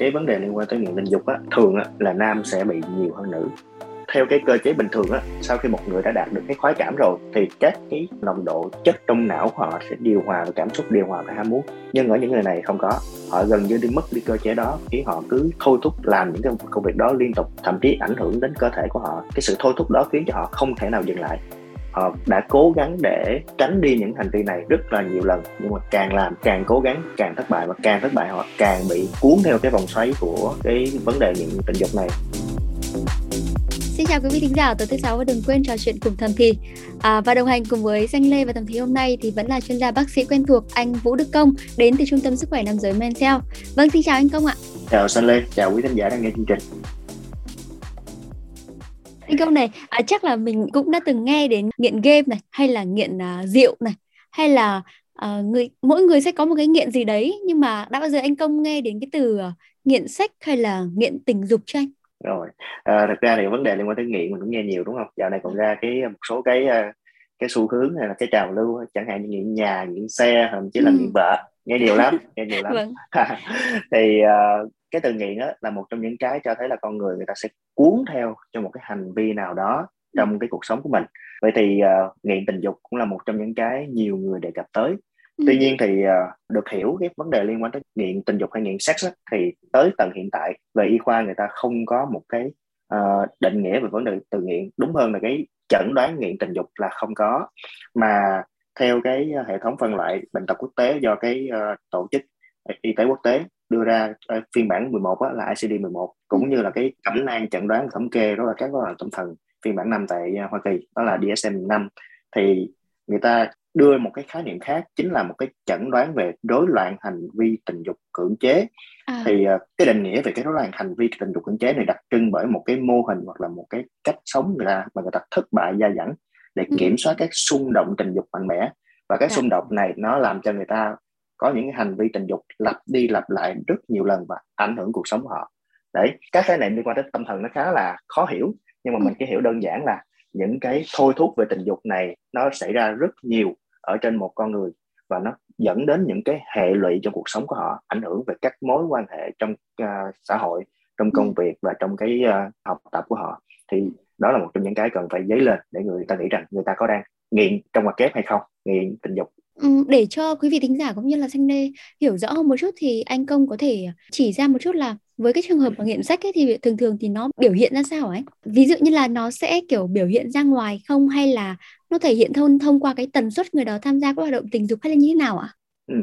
cái vấn đề liên quan tới nghiện tình dục á, thường á là nam sẽ bị nhiều hơn nữ. Theo cái cơ chế bình thường á, sau khi một người đã đạt được cái khoái cảm rồi thì các cái nồng độ chất trong não của họ sẽ điều hòa và cảm xúc, điều hòa và ham muốn. Nhưng ở những người này không có. Họ gần như đi mất đi cơ chế đó khiến họ cứ thôi thúc làm những cái công việc đó liên tục, thậm chí ảnh hưởng đến cơ thể của họ. Cái sự thôi thúc đó khiến cho họ không thể nào dừng lại họ đã cố gắng để tránh đi những hành vi này rất là nhiều lần nhưng mà càng làm càng cố gắng càng thất bại và càng thất bại họ càng bị cuốn theo cái vòng xoáy của cái vấn đề nghiện tình dục này Xin chào quý vị thính giả tối thứ sáu và đừng quên trò chuyện cùng Thầm Thì à, và đồng hành cùng với Danh Lê và Thầm Thì hôm nay thì vẫn là chuyên gia bác sĩ quen thuộc anh Vũ Đức Công đến từ Trung tâm Sức khỏe Nam giới Mencel. Vâng, xin chào anh Công ạ. Chào Danh Lê, chào quý thính giả đang nghe chương trình. Anh Công này, à, chắc là mình cũng đã từng nghe đến nghiện game này hay là nghiện uh, rượu này hay là uh, người mỗi người sẽ có một cái nghiện gì đấy nhưng mà đã bao giờ anh Công nghe đến cái từ uh, nghiện sách hay là nghiện tình dục cho anh? rồi à, thực ra thì vấn đề liên quan tới nghiện mình cũng nghe nhiều đúng không dạo này còn ra cái một số cái à, cái xu hướng hay là cái trào lưu chẳng hạn như nghiện nhà nghiện xe thậm chí là ừ. nghiện vợ nghe nhiều lắm nghe nhiều lắm. Vâng. thì uh, cái từ nghiện đó là một trong những cái cho thấy là con người người ta sẽ cuốn theo cho một cái hành vi nào đó trong cái cuộc sống của mình. Vậy thì uh, nghiện tình dục cũng là một trong những cái nhiều người đề cập tới. Ừ. tuy nhiên thì uh, được hiểu cái vấn đề liên quan tới nghiện tình dục hay nghiện sex á, thì tới tận hiện tại về y khoa người ta không có một cái uh, định nghĩa về vấn đề từ nghiện. Đúng hơn là cái chẩn đoán nghiện tình dục là không có. Mà theo cái hệ thống phân loại bệnh tật quốc tế do cái uh, tổ chức y tế quốc tế đưa ra uh, phiên bản 11 á, là ICD-11 cũng như là cái cẩm nang chẩn đoán thống kê đó là các rối loạn tâm thần phiên bản 5 tại Hoa Kỳ đó là DSM-5 thì người ta đưa một cái khái niệm khác chính là một cái chẩn đoán về rối loạn hành vi tình dục cưỡng chế. À. thì uh, cái định nghĩa về cái rối loạn hành vi tình dục cưỡng chế này đặc trưng bởi một cái mô hình hoặc là một cái cách sống người ta mà người ta thất bại gia dẫn để ừ. kiểm soát các xung động tình dục mạnh mẽ và cái à. xung động này nó làm cho người ta có những hành vi tình dục lặp đi lặp lại rất nhiều lần và ảnh hưởng cuộc sống của họ đấy các cái này liên quan tới tâm thần nó khá là khó hiểu nhưng mà ừ. mình chỉ hiểu đơn giản là những cái thôi thúc về tình dục này nó xảy ra rất nhiều ở trên một con người và nó dẫn đến những cái hệ lụy trong cuộc sống của họ ảnh hưởng về các mối quan hệ trong uh, xã hội trong công ừ. việc và trong cái uh, học tập của họ thì đó là một trong những cái cần phải dấy lên để người ta nghĩ rằng người ta có đang nghiện trong ngoặc kép hay không nghiện tình dục. Ừ, để cho quý vị thính giả cũng như là xanh đê hiểu rõ hơn một chút thì anh công có thể chỉ ra một chút là với cái trường hợp mà nghiện sách ấy, thì thường thường thì nó biểu hiện ra sao ấy ví dụ như là nó sẽ kiểu biểu hiện ra ngoài không hay là nó thể hiện thông thông qua cái tần suất người đó tham gia các hoạt động tình dục hay là như thế nào ạ? Ừ.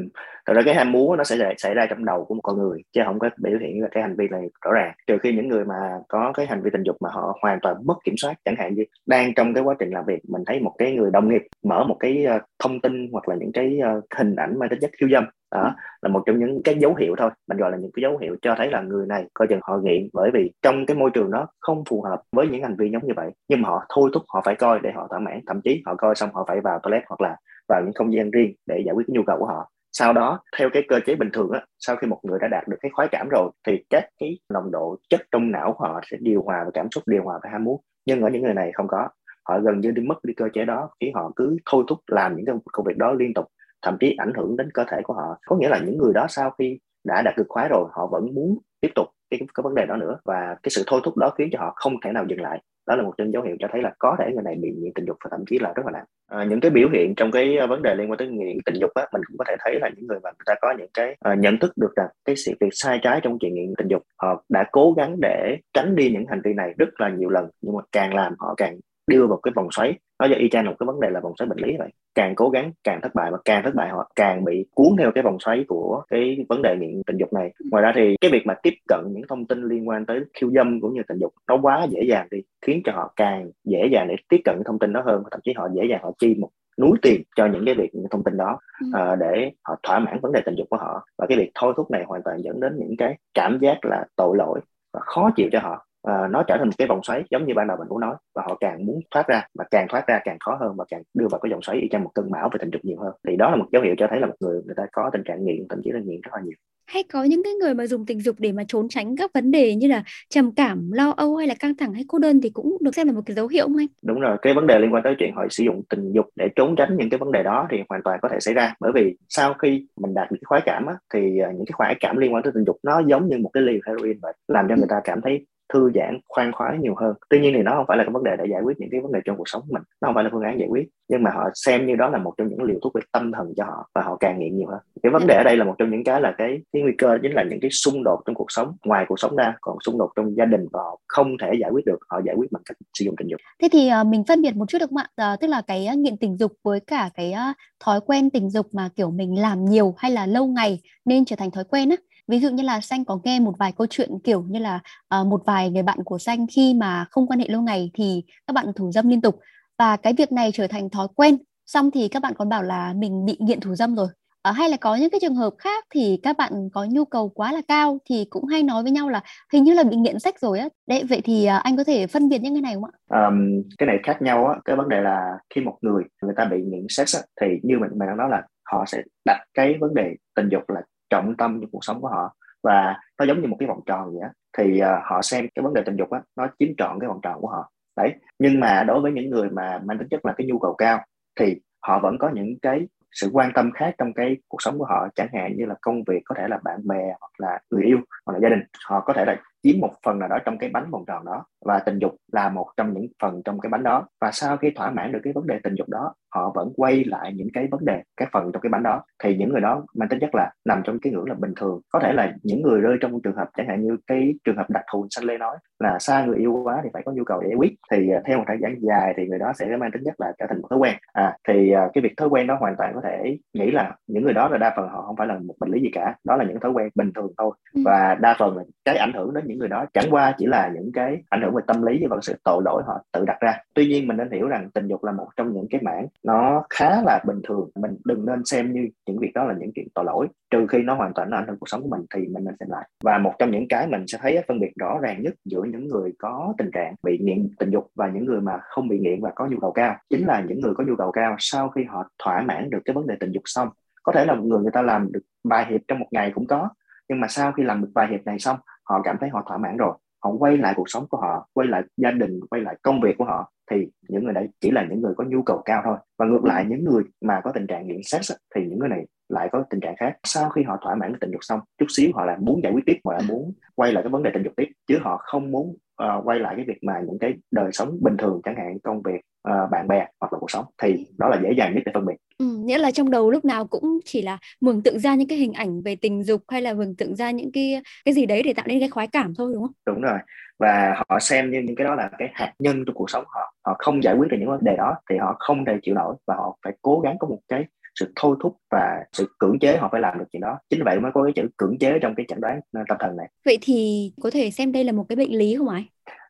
Thật ra cái ham muốn nó sẽ xảy ra trong đầu của một con người chứ không có biểu hiện là cái hành vi này rõ ràng. Trừ khi những người mà có cái hành vi tình dục mà họ hoàn toàn mất kiểm soát chẳng hạn như đang trong cái quá trình làm việc mình thấy một cái người đồng nghiệp mở một cái uh, thông tin hoặc là những cái uh, hình ảnh mang tính chất khiêu dâm đó là một trong những cái dấu hiệu thôi. Mình gọi là những cái dấu hiệu cho thấy là người này coi chừng họ nghiện bởi vì trong cái môi trường đó không phù hợp với những hành vi giống như vậy. Nhưng mà họ thôi thúc họ phải coi để họ thỏa mãn thậm chí họ coi xong họ phải vào toilet hoặc là vào những không gian riêng để giải quyết cái nhu cầu của họ sau đó theo cái cơ chế bình thường á sau khi một người đã đạt được cái khoái cảm rồi thì các cái nồng độ chất trong não của họ sẽ điều hòa và cảm xúc điều hòa và ham muốn. Nhưng ở những người này không có. Họ gần như đi mất đi cơ chế đó khiến họ cứ thôi thúc làm những cái công việc đó liên tục thậm chí ảnh hưởng đến cơ thể của họ. Có nghĩa là những người đó sau khi đã đạt được khoái rồi họ vẫn muốn tiếp tục cái, cái vấn đề đó nữa. Và cái sự thôi thúc đó khiến cho họ không thể nào dừng lại đó là một trong dấu hiệu cho thấy là có thể người này bị nghiện tình dục và thậm chí là rất là nặng. À, những cái biểu hiện trong cái à, vấn đề liên quan tới nghiện tình dục á mình cũng có thể thấy là những người mà người ta có những cái à, nhận thức được rằng cái sự việc sai trái trong chuyện nghiện tình dục họ đã cố gắng để tránh đi những hành vi này rất là nhiều lần nhưng mà càng làm họ càng đưa vào cái vòng xoáy. Nó do y chang một cái vấn đề là vòng xoáy bệnh lý vậy. Càng cố gắng càng thất bại và càng thất bại họ càng bị cuốn theo cái vòng xoáy của cái vấn đề nghiện tình dục này. Ngoài ra thì cái việc mà tiếp cận những thông tin liên quan tới khiêu dâm cũng như tình dục nó quá dễ dàng đi khiến cho họ càng dễ dàng để tiếp cận thông tin đó hơn thậm chí họ dễ dàng họ chi một núi tiền cho những cái việc những thông tin đó uh, để họ thỏa mãn vấn đề tình dục của họ. Và cái việc thôi thúc này hoàn toàn dẫn đến những cái cảm giác là tội lỗi và khó chịu cho họ uh, nó trở thành một cái vòng xoáy giống như ban đầu mình cũng nói và họ càng muốn thoát ra mà càng thoát ra càng khó hơn và càng đưa vào cái vòng xoáy y chang một cơn bão về tình dục nhiều hơn. Thì đó là một dấu hiệu cho thấy là một người người ta có tình trạng nghiện thậm chí là nghiện rất là nhiều. Hay có những cái người mà dùng tình dục để mà trốn tránh các vấn đề như là trầm cảm lo âu hay là căng thẳng hay cô đơn thì cũng được xem là một cái dấu hiệu không anh? Đúng rồi cái vấn đề liên quan tới chuyện họ sử dụng tình dục để trốn tránh những cái vấn đề đó thì hoàn toàn có thể xảy ra. Bởi vì sau khi mình đạt được cái khoái cảm á, thì ờ, những cái khoái cảm liên quan tới tình dục nó giống như một cái liều heroin vậy làm cho người ta cảm thấy thư giãn khoan khoái nhiều hơn. Tuy nhiên thì nó không phải là cái vấn đề để giải quyết những cái vấn đề trong cuộc sống của mình. Nó không phải là phương án giải quyết nhưng mà họ xem như đó là một trong những liều thuốc về tâm thần cho họ và họ càng nghiện nhiều hơn. Cái vấn đề ở đây là một trong những cái là cái cái nguy cơ chính là những cái xung đột trong cuộc sống ngoài cuộc sống ra còn xung đột trong gia đình và họ không thể giải quyết được họ giải quyết bằng cách sử dụng tình dục. Thế thì uh, mình phân biệt một chút được không ạ? Uh, tức là cái uh, nghiện tình dục với cả cái uh, thói quen tình dục mà kiểu mình làm nhiều hay là lâu ngày nên trở thành thói quen á ví dụ như là xanh có nghe một vài câu chuyện kiểu như là uh, một vài người bạn của xanh khi mà không quan hệ lâu ngày thì các bạn thủ dâm liên tục. Và cái việc này trở thành thói quen. Xong thì các bạn còn bảo là mình bị nghiện thủ dâm rồi. Uh, hay là có những cái trường hợp khác thì các bạn có nhu cầu quá là cao thì cũng hay nói với nhau là hình như là bị nghiện sách rồi á. Đấy vậy thì uh, anh có thể phân biệt những cái này không ạ? Um, cái này khác nhau á. Cái vấn đề là khi một người người ta bị nghiện sách á, thì như mình mình đang nói là họ sẽ đặt cái vấn đề tình dục là trọng tâm trong cuộc sống của họ. Và nó giống như một cái vòng tròn vậy đó. thì uh, họ xem cái vấn đề tình dục á nó chiếm trọn cái vòng tròn của họ. Đấy. Nhưng mà đối với những người mà mang tính chất là cái nhu cầu cao thì họ vẫn có những cái sự quan tâm khác trong cái cuộc sống của họ. Chẳng hạn như là công việc có thể là bạn bè hoặc là người yêu hoặc là gia đình. Họ có thể là chiếm một phần nào đó trong cái bánh vòng tròn đó. Và tình dục là một trong những phần trong cái bánh đó. Và sau khi thỏa mãn được cái vấn đề tình dục đó họ vẫn quay lại những cái vấn đề cái phần trong cái bánh đó. Thì những người đó mang tính chất là nằm trong cái ngưỡng là bình thường. Có thể là những người rơi trong trường hợp chẳng hạn như cái trường hợp đặc thù xanh lê nói là xa người yêu quá thì phải có nhu cầu để giải quyết. Thì à, theo một thời gian dài thì người đó sẽ mang tính chất là trở thành một thói quen. À thì à, cái việc thói quen đó hoàn toàn có thể nghĩ là những người đó là đa phần họ không phải là một bệnh lý gì cả. Đó là những thói quen bình thường thôi. Ừ. và đa phần là cái ảnh hưởng đến những người đó chẳng qua chỉ là những cái ảnh hưởng về tâm lý và sự tội lỗi họ tự đặt ra. Tuy nhiên mình nên hiểu rằng tình dục là một trong những cái mảng nó khá là bình thường. Mình đừng nên xem như những việc đó là những chuyện tội lỗi. Trừ khi nó hoàn toàn nó ảnh hưởng cuộc sống của mình thì mình nên xem lại. Và một trong những cái mình sẽ thấy phân biệt rõ ràng nhất giữa những người có tình trạng bị nghiện tình dục và những người mà không bị nghiện và có nhu cầu cao chính là những người có nhu cầu cao sau khi họ thỏa mãn được cái vấn đề tình dục xong. Có thể là một người người ta làm được vài hiệp trong một ngày cũng có, nhưng mà sau khi làm được vài hiệp này xong, họ cảm thấy họ thỏa mãn rồi. Họ quay lại cuộc sống của họ, quay lại gia đình, quay lại công việc của họ thì những người đấy chỉ là những người có nhu cầu cao thôi. Và ngược lại những người mà có tình trạng nghiện sex thì những người này lại có tình trạng khác. Sau khi họ thỏa mãn tình dục xong chút xíu họ lại muốn giải quyết tiếp hoặc là muốn quay lại cái vấn đề tình dục tiếp chứ họ không muốn uh, quay lại cái việc mà những cái đời sống bình thường chẳng hạn công việc uh, bạn bè hoặc là cuộc sống. Thì đó là dễ dàng nhất để phân biệt. Ừ, nghĩa là trong đầu lúc nào cũng chỉ là mường tượng ra những cái hình ảnh về tình dục hay là mường tượng ra những cái cái gì đấy để tạo nên cái khoái cảm thôi đúng không? Đúng rồi và họ xem như những cái đó là cái hạt nhân trong cuộc sống họ. Họ không giải quyết được những vấn đề đó thì họ không thể chịu nổi và họ phải cố gắng có một cái sự thôi thúc và sự cưỡng chế họ phải làm được chuyện đó. Chính vậy mới có cái chữ cưỡng chế trong cái chẩn đoán ờ, tâm thần này. Vậy thì có thể xem đây là một cái bệnh lý không ạ?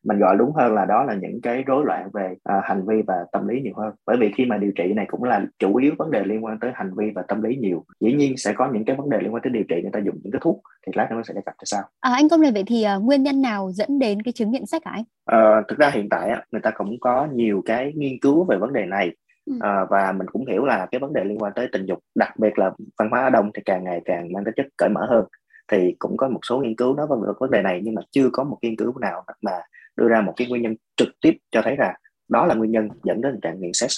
Mình gọi đúng hơn là đó là những cái rối loạn về à, hành vi và tâm lý nhiều hơn. Bởi vì khi mà điều trị này cũng là chủ yếu vấn đề liên quan tới hành vi và tâm lý nhiều. Dĩ nhiên sẽ có những cái vấn đề liên quan tới điều trị người ta dùng những cái thuốc thì lát nữa nó sẽ đề cập cho sao à, anh công này vậy thì uh, nguyên nhân nào dẫn đến cái chứng nghiện sách hả anh? À, thực ra hiện tại người ta cũng có nhiều cái nghiên cứu về vấn đề này. À, và mình cũng hiểu là cái vấn đề liên quan tới tình dục đặc biệt là văn hóa Á Đông thì càng ngày càng mang tính chất cởi mở hơn. Thì cũng có một số nghiên cứu nói về vấn đề này nhưng mà chưa có một nghiên cứu nào mà đưa ra một cái nguyên nhân trực tiếp cho thấy là đó là nguyên nhân dẫn đến tình trạng nghiện sex.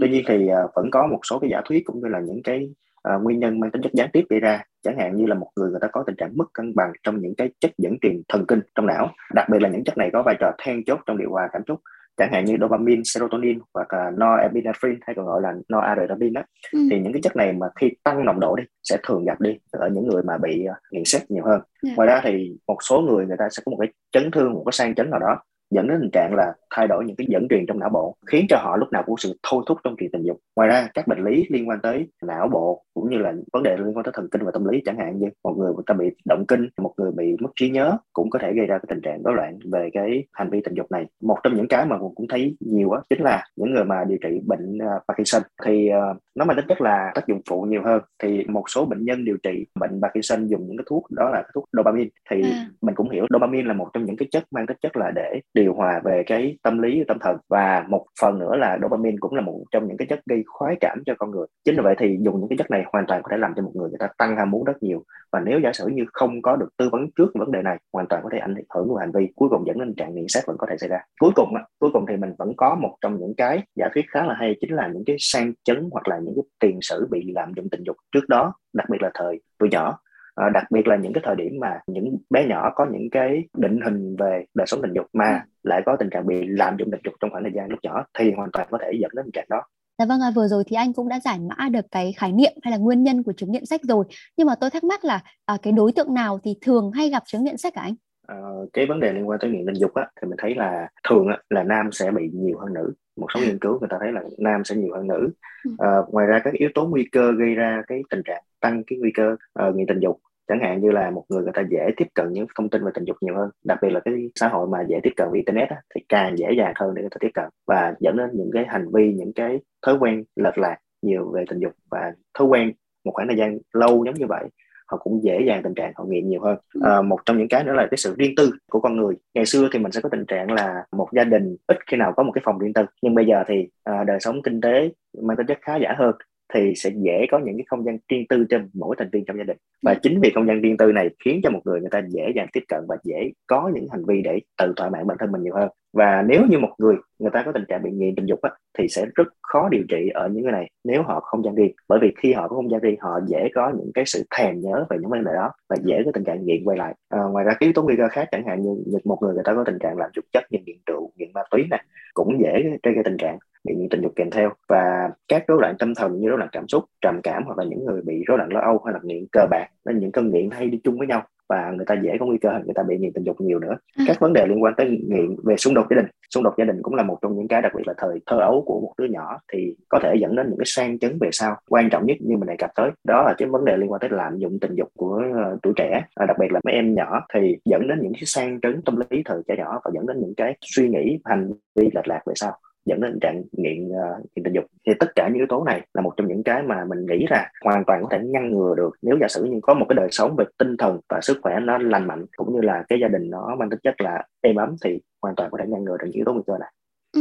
Tuy nhiên thì uh, vẫn có một số cái giả thuyết cũng như là những cái uh, nguyên nhân mang tính chất gián tiếp gây ra. Chẳng hạn như là một người người ta có tình trạng mất cân bằng trong những cái chất dẫn truyền thần kinh trong não. Đặc biệt là những chất này có vai trò then chốt trong điều hòa cảm xúc chẳng hạn như dopamine, serotonin hoặc là norepinephrine hay còn gọi là noradrenaline đó ừ. thì những cái chất này mà khi tăng nồng độ đi sẽ thường gặp đi ở những người mà bị uh, nghiện sex nhiều hơn. Yeah. Dạ. Ngoài ra thì một số người người ta sẽ có một cái chấn thương, một cái sang chấn nào đó dẫn đến tình trạng là thay đổi những cái dẫn truyền trong não bộ khiến cho họ lúc nào cũng sự thôi thúc trong chuyện tình dục. Ngoài ra các bệnh lý liên quan tới não bộ cũng như là vấn đề liên quan tới thần kinh và tâm lý chẳng hạn như một người người ta bị động kinh một người bị mất trí nhớ cũng có thể gây ra cái tình trạng rối loạn về cái hành vi tình dục này. Một trong những cái mà mình cũng thấy nhiều á chính là những người mà điều trị bệnh uh, Parkinson. Thì uh, nó mang tính chất là tác dụng phụ nhiều hơn. Thì một số bệnh nhân điều trị bệnh Parkinson dùng những cái thuốc đó là thuốc dopamine. Thì à. mình cũng hiểu dopamine là một trong những cái chất mang tính chất là để điều hòa về cái tâm lý, tâm thần. Và một phần nữa là dopamine cũng là một trong những cái chất gây khoái cảm cho con người. Chính vì vậy thì dùng những cái chất này hoàn toàn có thể làm cho một người người ta tăng ham muốn rất nhiều. Và nếu giả sử như không có được tư vấn trước vấn đề này, hoàn toàn có thể ảnh hưởng vào hành vi, cuối cùng dẫn đến trạng nghiện sát vẫn có thể xảy ra. Cuối cùng cuối cùng thì mình vẫn có một trong những cái giả thuyết khá là hay, chính là những cái sang chấn hoặc là những cái tiền sử bị lạm dụng tình dục. Trước đó, đặc biệt là thời tuổi nhỏ à, đặc biệt là những cái thời điểm mà những bé nhỏ có những cái định hình về đời sống tình dục mà ừ. lại có tình trạng bị lạm dụng tình dục trong khoảng thời gian lúc nhỏ thì hoàn toàn có thể dẫn đến tình trạng đó Dạ vâng, à, vừa rồi thì anh cũng đã giải mã được cái khái niệm hay là nguyên nhân của chứng nghiện sách rồi. Nhưng mà tôi thắc mắc là à, cái đối tượng nào thì thường hay gặp chứng nghiện sách cả anh? À, cái vấn đề liên quan tới nghiện tình dục á, thì mình thấy là thường á, là nam sẽ bị nhiều hơn nữ. Một số nghiên cứu người ta thấy là nam sẽ nhiều hơn nữ. À, ngoài ra các yếu tố nguy cơ gây ra cái tình trạng tăng cái nguy cơ uh, nghiện tình dục chẳng hạn như là một người người ta dễ tiếp cận những thông tin về tình dục nhiều hơn đặc biệt là cái xã hội mà dễ tiếp cận với internet á, thì càng dễ dàng hơn để người ta tiếp cận và dẫn đến những cái hành vi những cái thói quen lệch lạc nhiều về tình dục và thói quen một khoảng thời gian lâu giống như vậy họ cũng dễ dàng tình trạng họ nghiện nhiều hơn. À, một trong những cái nữa là cái sự riêng tư của con người. Ngày xưa thì mình sẽ có tình trạng là một gia đình ít khi nào có một cái phòng riêng tư. Nhưng bây giờ thì à, đời sống kinh tế mang tính chất khá giả hơn thì sẽ dễ có những cái không gian riêng tư cho mỗi thành viên trong gia đình. Và ừ. chính vì không gian riêng tư này khiến cho một người người ta dễ dàng tiếp cận và dễ có những hành vi để tự thỏa mãn bản thân mình nhiều hơn. Và nếu như một người người ta có tình trạng bị nghiện tình dục á, thì sẽ rất khó điều trị ở những người này nếu họ không gian riêng. Bởi vì khi họ có không gian riêng họ dễ có những cái sự thèm nhớ về những vấn đề đó và dễ có tình trạng nghiện quay lại. À, ngoài ra cái yếu tố nguy cơ khác chẳng hạn như một người người ta có tình trạng làm dụng chất như nghiện rượu nghiện ma túy này cũng dễ gây ra tình trạng bị nghiện tình dục kèm theo. Và các rối loạn tâm thần như rối loạn cảm xúc trầm cảm hoặc là những người bị rối loạn lo âu hay là nghiện cờ bạc nên những cơn nghiện hay đi chung với nhau và người ta dễ có nguy cơ người ta bị nghiện tình dục nhiều nữa. À. các vấn đề liên quan tới nghiện về xung đột gia đình. Xung đột gia đình cũng là một trong những cái đặc biệt là thời thơ ấu của một đứa nhỏ thì có thể dẫn đến những cái sang chấn về sau quan trọng nhất như mình đề cập tới đó là cái vấn đề liên quan tới lạm dụng tình dục của uh, tuổi trẻ. À, đặc biệt là mấy em nhỏ thì dẫn đến những cái sang chấn tâm lý thời trẻ nhỏ và dẫn đến những cái suy nghĩ hành vi lệch lạc về sau dẫn đến trạng nghiện uh, nghiện tình dục thì tất cả những yếu tố này là một trong những cái mà mình nghĩ là hoàn toàn có thể ngăn ngừa được nếu giả sử như có một cái đời sống về tinh thần và sức khỏe nó lành mạnh cũng như là cái gia đình nó mang tính chất là êm ấm thì hoàn toàn có thể ngăn ngừa được những yếu tố nguy cơ này ừ.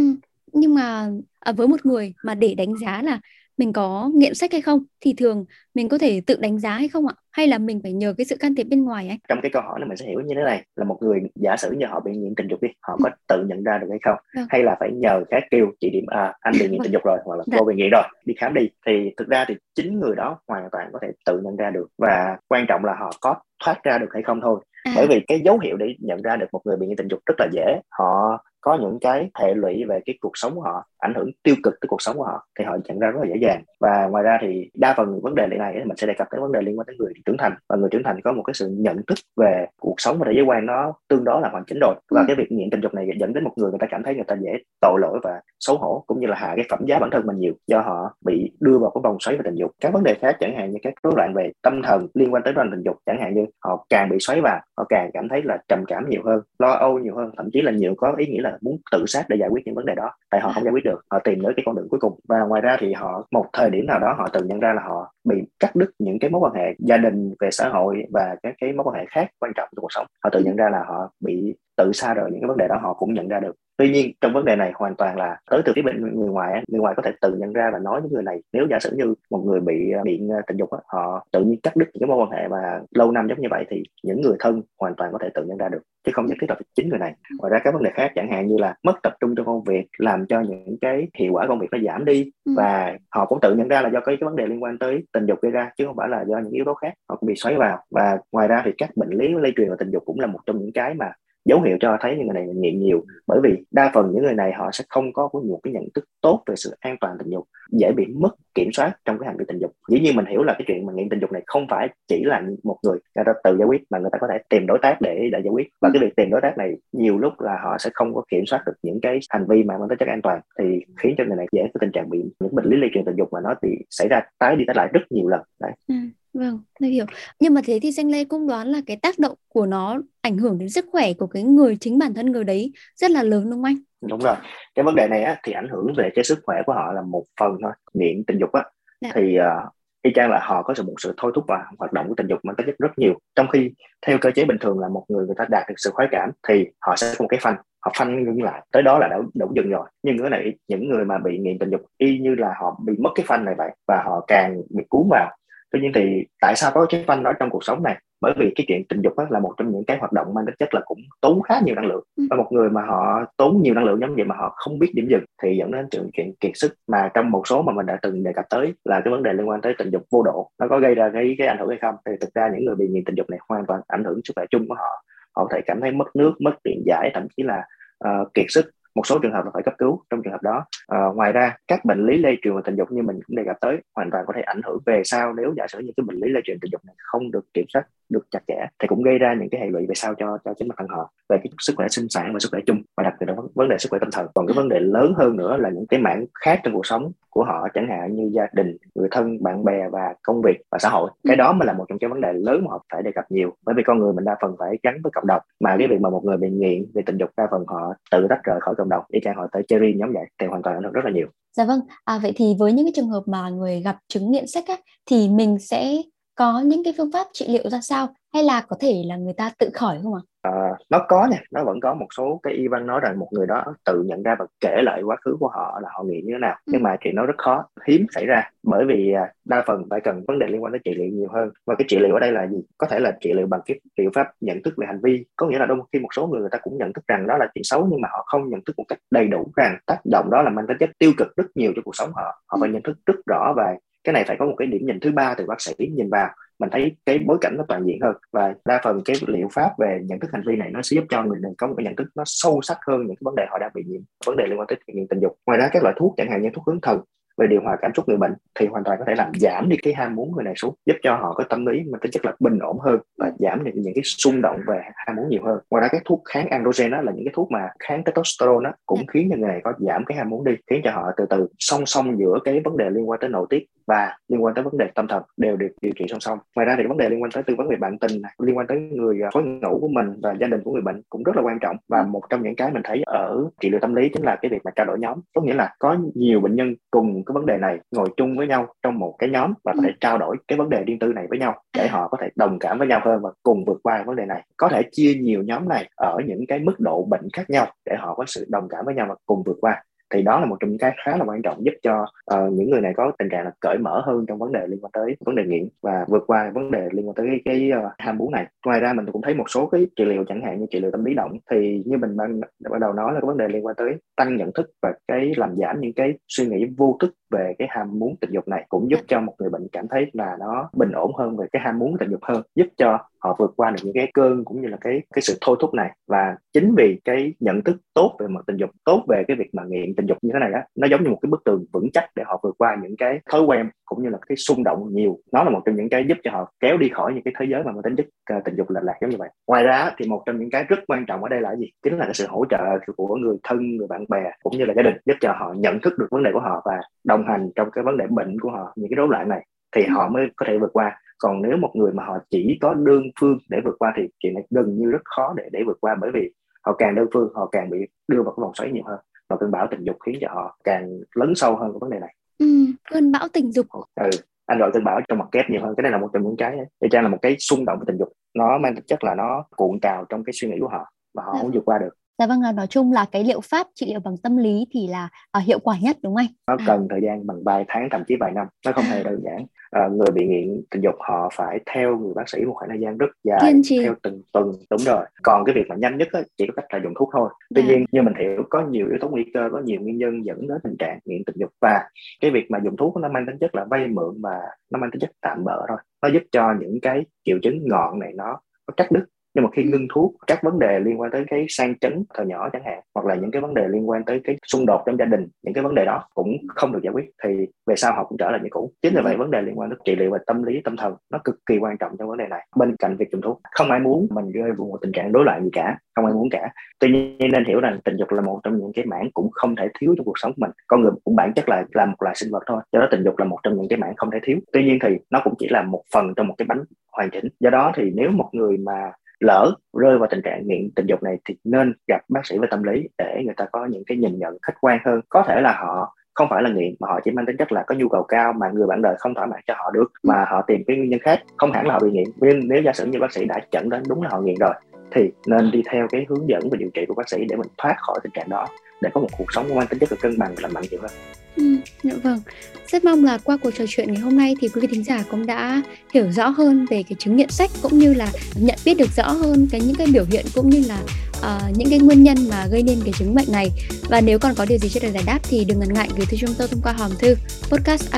nhưng mà à, với một người mà để đánh giá là mình có nghiện sách hay không? Thì thường mình có thể tự đánh giá hay không ạ? Hay là mình phải nhờ cái sự can thiệp bên ngoài ấy? Trong cái câu hỏi này mình sẽ hiểu như thế này là một người giả sử như họ bị nghiện tình dục đi họ có tự nhận ra được hay không? Ừ. hay là phải nhờ khác kêu chỉ điểm à anh bị nghiện tình dục rồi hoặc là dạ. cô bị nghiện rồi đi khám đi. Thì thực ra thì chính người đó hoàn toàn có thể tự nhận ra được và quan trọng là họ có thoát ra được hay không thôi. À. bởi vì cái dấu hiệu để nhận ra được một người bị nghiện tình dục rất là dễ. Họ có những cái hệ lụy về cái cuộc sống của họ ảnh hưởng tiêu cực tới cuộc sống của họ thì họ nhận ra rất là dễ dàng. Và ngoài ra thì đa phần vấn đề này mình sẽ đề cập tới vấn đề liên quan tới người trưởng thành. Và người trưởng thành có một cái sự nhận thức về cuộc sống và thế giới quan nó tương đối là hoàn chỉnh rồi. Và ừ. cái việc nghiện tình dục này dẫn đến một người người ta cảm thấy người ta dễ tội lỗi và xấu hổ cũng như là hạ cái phẩm giá bản thân mình nhiều do họ bị đưa vào cái vòng xoáy về tình dục. Các vấn đề khác chẳng hạn như các rối loạn về tâm thần liên quan tới loạn tình dục chẳng hạn như họ càng bị xoáy vào họ càng cảm thấy là trầm cảm nhiều hơn lo âu nhiều hơn thậm chí là nhiều có ý nghĩa là muốn tự sát để giải quyết những vấn đề đó tại họ không giải quyết được họ tìm tới cái con đường cuối cùng. Và ngoài ra thì họ, một thời điểm nào đó họ tự nhận ra là họ bị cắt đứt những cái mối quan hệ gia đình, về xã hội và các cái mối quan hệ khác quan trọng trong cuộc sống. Họ tự nhận ra là họ bị tự xa rời những cái vấn đề đó họ cũng nhận ra được. Tuy nhiên trong vấn đề này hoàn toàn là tới từ phía bên người ngoài người ngoài có thể tự nhận ra và nói với người này. Nếu giả sử như một người bị ờ, nghiện ờ, tình dục họ tự nhiên cắt đứt những cái mối quan hệ mà lâu năm giống như vậy thì những người thân hoàn toàn có thể tự nhận ra được chứ không nhất thiết là chính người này. Ngoài ra các vấn đề khác chẳng hạn như là mất tập trung trong công việc làm cho những cái hiệu quả công việc nó giảm đi ừ. và họ cũng tự nhận ra là do cái, cái vấn đề liên quan tới tình dục gây ra chứ không phải là do những yếu tố khác. Họ cũng bị xoáy vào. Và ngoài ra thì các bệnh lý lây truyền vào tình dục cũng là một trong những cái mà dấu hiệu cho thấy những người này nghiện nhiều. Bởi vì đa phần những người này họ sẽ không có một cái nhận thức tốt về sự an toàn tình dục, dễ bị mất kiểm soát trong cái hành vi tình dục. Dĩ nhiên mình hiểu là cái chuyện mà nghiện tình dục này không phải chỉ là một người người ta tự giải quyết, mà người ta có thể tìm đối tác để để giải quyết. Và cái việc tìm đối tác này nhiều lúc là họ sẽ không có kiểm soát được những cái hành vi mà mang tính chất an toàn, thì khiến cho người này dễ có tình trạng bị những bệnh lý lây truyền tình dục mà nó thì xảy ra tái đi tái lại rất nhiều lần. Đấy. Ừ. Vâng, tôi hiểu. Nhưng mà thế thì Danh Lê cũng đoán là cái tác động của nó ảnh hưởng đến sức khỏe của cái người chính bản thân người đấy rất là lớn đúng không anh? Đúng rồi. Cái vấn đề này á, thì ảnh hưởng về cái sức khỏe của họ là một phần thôi. Nghiện tình dục á, dạ. thì uh, y chang là họ có sự một sự thôi thúc và hoạt động của tình dục mang tính chất rất nhiều trong khi theo cơ chế bình thường là một người người ta đạt được sự khoái cảm thì họ sẽ có một cái phanh họ phanh ngưng lại tới đó là đã đủ dừng rồi nhưng cái này những người mà bị nghiện tình dục y như là họ bị mất cái phanh này vậy và họ càng bị cuốn vào tuy nhiên thì tại sao có cái phanh đó trong cuộc sống này? Bởi vì cái chuyện tình dục là một trong những cái hoạt động mang tính chất là cũng tốn khá nhiều năng lượng. Ừ. và một người mà họ tốn nhiều năng lượng giống vậy mà họ không biết điểm dừng thì dẫn đến chuyện kiện kiệt sức mà trong một số mà mình đã từng đề cập tới là cái vấn đề liên quan tới tình dục vô độ. Nó có gây ra cái cái ảnh hưởng hay không? Thì thực ra những người bị nghiện tình dục này hoàn toàn ảnh hưởng sức khỏe chung của họ. Họ có thể cảm thấy mất nước mất điện giải thậm chí là uh, kiệt sức một số trường hợp là phải cấp cứu trong trường hợp đó. À, ngoài ra các bệnh lý lây truyền và tình dục như mình cũng đề cập tới hoàn toàn có thể ảnh hưởng về sau nếu giả sử những cái bệnh lý lây truyền tình dục này không được kiểm soát được chặt chẽ thì cũng gây ra những cái hệ lụy về sau cho cho chính bản thân họ về cái sức khỏe sinh sản và sức khỏe chung và đặc biệt là vấn đề sức khỏe tâm thần. Còn cái vấn đề lớn hơn nữa là những cái mảng khác trong cuộc sống của họ chẳng hạn như gia đình người thân bạn bè và công việc và xã hội. Cái đó mới là một trong cái vấn đề lớn mà họ phải đề cập nhiều. Bởi vì con người mình đa phần phải gắn với cộng đồng mà cái việc mà một người bị nghiện về tình dục đa phần họ tự tách rời khỏi cộng đồng y chang họ tới cherry nhóm vậy thì hoàn toàn nó rất là nhiều. Dạ vâng. À vậy thì với những cái trường hợp mà người gặp chứng nghiện sách á, thì mình sẽ có những cái phương pháp trị liệu ra sao hay là có thể là người ta tự khỏi không ạ? À, nó có nha, nó vẫn có một số cái y văn nói rằng một người đó tự nhận ra và kể lại quá khứ của họ là họ nghiện như thế nào. Ừ. Nhưng mà chuyện nó rất khó, hiếm xảy ra bởi vì à, đa phần phải cần vấn đề liên quan tới trị liệu nhiều hơn. Và cái trị liệu ở đây là gì? Có thể là trị liệu bằng cái liệu pháp nhận thức về hành vi. Có nghĩa là đôi khi một số người người ta cũng nhận thức rằng đó là chuyện xấu nhưng mà họ không nhận thức một cách đầy đủ rằng tác động đó là mang tính chất tiêu cực rất nhiều cho cuộc sống họ. Họ phải ừ. nhận thức rất rõ và cái này phải có một cái điểm nhìn thứ ba từ bác sĩ nhìn vào mình thấy cái bối cảnh nó toàn diện hơn. Và đa phần cái liệu pháp về nhận thức hành vi này nó sẽ giúp cho người này có một cái nhận thức nó sâu sắc hơn những cái vấn đề họ đang bị nhiễm vấn đề liên quan tới nghiện tình dục. Ngoài ra các loại thuốc chẳng hạn như thuốc hướng thần về điều hòa cảm xúc người bệnh thì hoàn toàn có thể làm giảm đi cái ham muốn người này xuống giúp cho họ có tâm lý mà tính chất là bình ổn hơn và giảm được những cái xung động về ham muốn nhiều hơn. Ngoài ra các thuốc kháng androgen đó là những cái thuốc mà kháng testosterone đó cũng dạ. khiến cho người này có giảm cái ham muốn đi khiến cho họ từ từ song song giữa cái vấn đề liên quan tới nội tiết và liên quan tới vấn đề tâm thần đều được điều trị song song. Ngoài ra thì vấn đề liên quan tới tư vấn về bạn tình liên quan tới người phối ngẫu của mình và gia đình của người bệnh cũng rất là quan trọng. Và một trong những cái mình thấy ở trị liệu tâm lý chính là cái việc mà trao đổi nhóm. Có nghĩa là có nhiều bệnh nhân cùng cái vấn đề này ngồi chung với nhau trong một cái nhóm và có thể trao đổi cái vấn đề riêng tư này với nhau để họ có thể đồng cảm với nhau hơn và cùng vượt qua vấn đề này. Có thể chia nhiều nhóm này ở những cái mức độ bệnh khác nhau để họ có sự đồng cảm với nhau và cùng vượt qua thì đó là một trong những cái khá là quan trọng giúp cho uh, những người này có tình trạng là cởi mở hơn trong vấn đề liên quan tới vấn đề nghiện và vượt qua vấn đề liên quan tới cái, cái uh, ham muốn này. Ngoài ra mình cũng thấy một số cái trị liệu chẳng hạn như trị liệu tâm lý động thì như mình ban, ban đầu nói là cái vấn đề liên quan tới tăng nhận thức và cái làm giảm những cái suy nghĩ vô thức về cái ham muốn tình dục này cũng giúp cho một người bệnh cảm thấy là nó bình ổn hơn về cái ham muốn tình dục hơn giúp cho họ vượt qua được những cái cơn cũng như là cái cái sự thôi thúc này. Và chính vì cái nhận thức tốt về mặt tình dục tốt về cái việc mà nghiện tình dục như thế này á nó giống như một cái bức tường vững chắc để họ vượt qua những cái thói quen cũng như là cái xung động nhiều. Nó là một trong những cái giúp cho họ kéo đi khỏi những cái thế giới mà mang tính chất uh, tình dục lệch lạc giống như vậy. Ngoài ra thì một trong những cái rất quan trọng ở đây là gì? Chính là cái sự hỗ trợ của người thân người bạn bè cũng như là gia đình giúp cho họ nhận thức được vấn đề của họ và đồng hành trong cái vấn đề bệnh của họ những cái rối loạn này thì ừ. họ mới có thể vượt qua. Còn nếu một người mà họ chỉ có đơn phương để vượt qua thì chuyện này gần như rất khó để để vượt qua bởi vì họ càng đơn phương họ càng bị đưa vào cái vòng xoáy nhiều hơn và cơn bão tình dục khiến cho họ càng lấn sâu hơn cái vấn đề này. Ừ, cơn bão tình dục. Ừ anh gọi cơn bão trong mặt kép nhiều hơn cái này là một trong những cái để trang là một cái xung động về tình dục. Nó mang tính chất là nó cuộn trào trong cái suy nghĩ của họ và họ dạ. không vượt qua được Dạ vâng, nói chung là cái liệu pháp trị liệu bằng tâm lý thì là uh, hiệu quả nhất đúng không anh? Nó cần thời gian bằng vài tháng thậm chí vài năm, nó không hề đơn giản. Uh, người bị nghiện tình dục họ phải theo người bác sĩ một khoảng thời gian rất dài, theo từng tuần, đúng rồi. Còn cái việc mà nhanh nhất á, chỉ có cách là dùng thuốc thôi. Tuy à. nhiên như mình hiểu có nhiều yếu tố nguy cơ, có nhiều nguyên nhân dẫn đến tình trạng nghiện tình dục và cái việc mà dùng thuốc nó mang tính chất là vay mượn và nó mang tính chất tạm bỡ thôi. Nó giúp cho những cái triệu chứng ngọn này nó có cắt đứt nhưng mà khi ừ. ngưng thuốc các vấn đề liên quan tới cái sang chấn thời nhỏ chẳng hạn hoặc là những cái vấn đề liên quan tới cái xung đột trong gia đình những cái vấn đề đó cũng không được giải quyết thì về sau họ cũng trở lại như cũ. Chính là vậy vấn đề liên quan tới trị liệu về tâm lý tâm thần nó cực kỳ quan trọng trong vấn đề này. Bên cạnh việc dùng thuốc không ai muốn mình rơi vào một tình trạng rối loạn gì cả không ai muốn cả. Tuy nhiên nên hiểu rằng tình dục là một trong những cái mảng cũng không thể thiếu trong cuộc sống của mình. Con người cũng bản chất là là một loài sinh vật thôi do đó tình dục là một trong những cái mảng không thể thiếu. Tuy nhiên thì nó cũng chỉ là một phần trong một cái bánh hoàn chỉnh. Do đó thì nếu một người mà lỡ rơi vào tình trạng nghiện tình dục này thì nên gặp bác sĩ về tâm lý để người ta có những cái nhìn nhận khách quan hơn. Có thể là họ không phải là nghiện mà họ chỉ mang tính chất là có nhu cầu cao mà người bạn đời không thỏa mãn cho họ được mà họ tìm cái nguyên nhân khác. Không hẳn là họ bị nghiện nhưng nếu giả sử như bác sĩ đã chẩn đoán đúng là họ nghiện rồi thì nên đi theo cái hướng dẫn và điều trị của bác sĩ để mình thoát khỏi tình trạng đó để có một cuộc sống mang tính chất là cân bằng lành mạnh nhiều hơn. Ừ, dạ vâng. Rất mong là qua cuộc trò chuyện ngày hôm nay thì quý vị thính giả cũng đã hiểu rõ hơn về cái chứng nghiện sách cũng như là nhận biết được rõ hơn cái những cái biểu hiện cũng như là uh, những cái nguyên nhân mà gây nên cái chứng bệnh này. Và nếu còn có điều gì chưa được giải đáp thì đừng ngần ngại gửi thư chúng tôi thông qua hòm thư podcast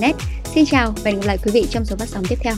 net Xin chào và hẹn gặp lại quý vị trong số phát sóng tiếp theo.